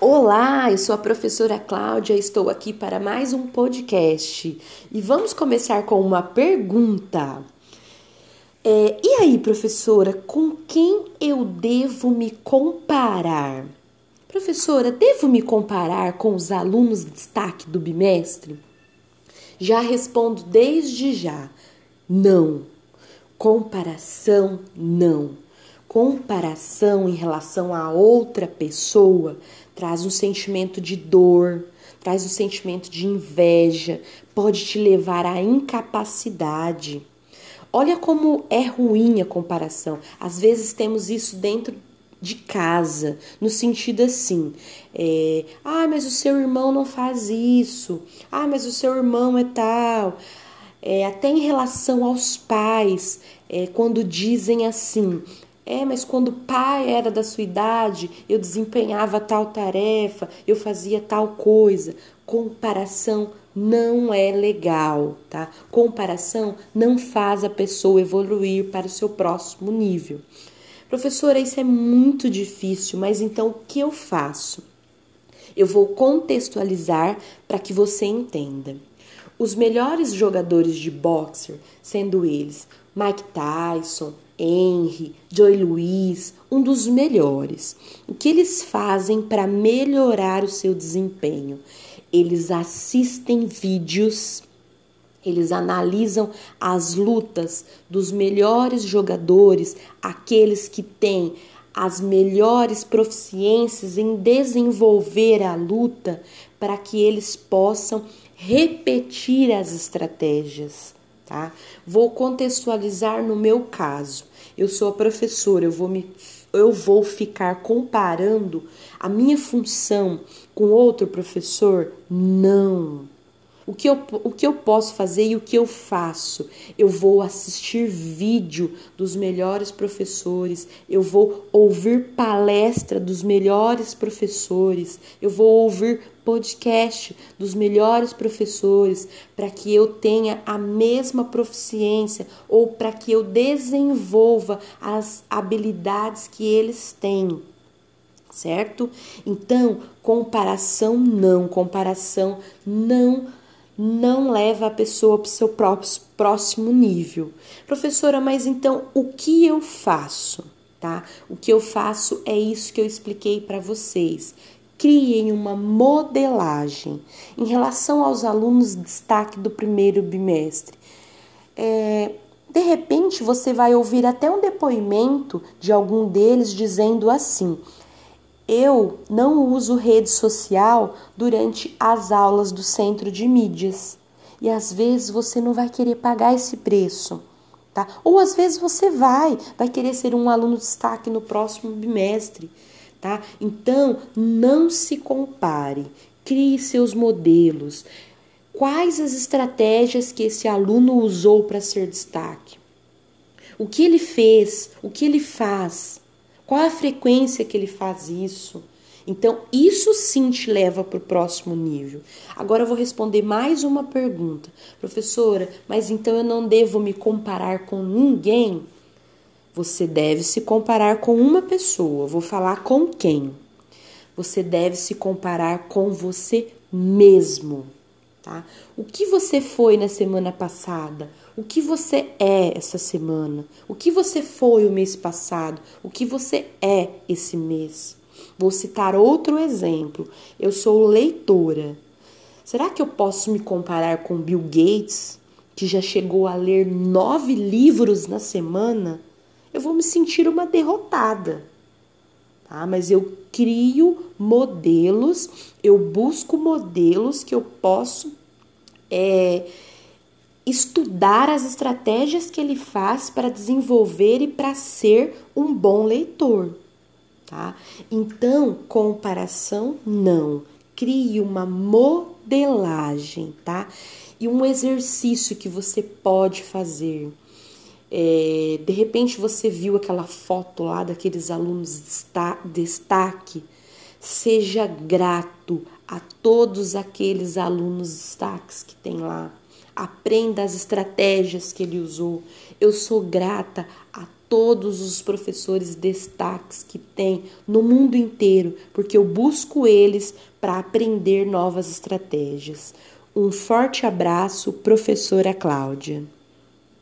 Olá, eu sou a professora Cláudia, estou aqui para mais um podcast e vamos começar com uma pergunta. É, e aí, professora, com quem eu devo me comparar? Professora, devo me comparar com os alunos de destaque do bimestre? Já respondo desde já: não. Comparação, não comparação em relação a outra pessoa traz um sentimento de dor, traz um sentimento de inveja, pode te levar à incapacidade. Olha como é ruim a comparação. Às vezes temos isso dentro de casa, no sentido assim, é, ah, mas o seu irmão não faz isso, ah, mas o seu irmão é tal. É, até em relação aos pais, é, quando dizem assim, é, mas quando o pai era da sua idade, eu desempenhava tal tarefa, eu fazia tal coisa. Comparação não é legal, tá? Comparação não faz a pessoa evoluir para o seu próximo nível. Professora, isso é muito difícil, mas então o que eu faço? Eu vou contextualizar para que você entenda. Os melhores jogadores de boxer, sendo eles Mike Tyson, Henry, Joy Luiz, um dos melhores. O que eles fazem para melhorar o seu desempenho? Eles assistem vídeos, eles analisam as lutas dos melhores jogadores, aqueles que têm as melhores proficiências em desenvolver a luta, para que eles possam repetir as estratégias tá? Vou contextualizar no meu caso. Eu sou a professora, eu vou me eu vou ficar comparando a minha função com outro professor? Não. O que, eu, o que eu posso fazer e o que eu faço? Eu vou assistir vídeo dos melhores professores, eu vou ouvir palestra dos melhores professores, eu vou ouvir podcast dos melhores professores para que eu tenha a mesma proficiência ou para que eu desenvolva as habilidades que eles têm certo? Então, comparação não, comparação não não leva a pessoa para o seu próximo nível. Professora, mas então o que eu faço? Tá? O que eu faço é isso que eu expliquei para vocês. Criem uma modelagem em relação aos alunos de destaque do primeiro bimestre. É, de repente, você vai ouvir até um depoimento de algum deles dizendo assim: eu não uso rede social durante as aulas do centro de mídias. E às vezes você não vai querer pagar esse preço, tá? Ou às vezes você vai, vai querer ser um aluno destaque no próximo bimestre, tá? Então, não se compare. Crie seus modelos. Quais as estratégias que esse aluno usou para ser destaque? O que ele fez? O que ele faz? Qual a frequência que ele faz isso? Então, isso sim te leva para o próximo nível. Agora eu vou responder mais uma pergunta. Professora, mas então eu não devo me comparar com ninguém? Você deve se comparar com uma pessoa. Vou falar com quem? Você deve se comparar com você mesmo. Tá? O que você foi na semana passada? O que você é essa semana? O que você foi o mês passado? O que você é esse mês? Vou citar outro exemplo. Eu sou leitora. Será que eu posso me comparar com Bill Gates, que já chegou a ler nove livros na semana? Eu vou me sentir uma derrotada. Tá? Mas eu crio modelos, eu busco modelos que eu posso é, estudar as estratégias que ele faz para desenvolver e para ser um bom leitor. Tá? Então, comparação não. Crie uma modelagem, tá? E um exercício que você pode fazer. É, de repente você viu aquela foto lá daqueles alunos destaque. Seja grato a todos aqueles alunos destaques que tem lá. Aprenda as estratégias que ele usou. Eu sou grata a todos os professores destaques que tem no mundo inteiro, porque eu busco eles para aprender novas estratégias. Um forte abraço, professora Cláudia.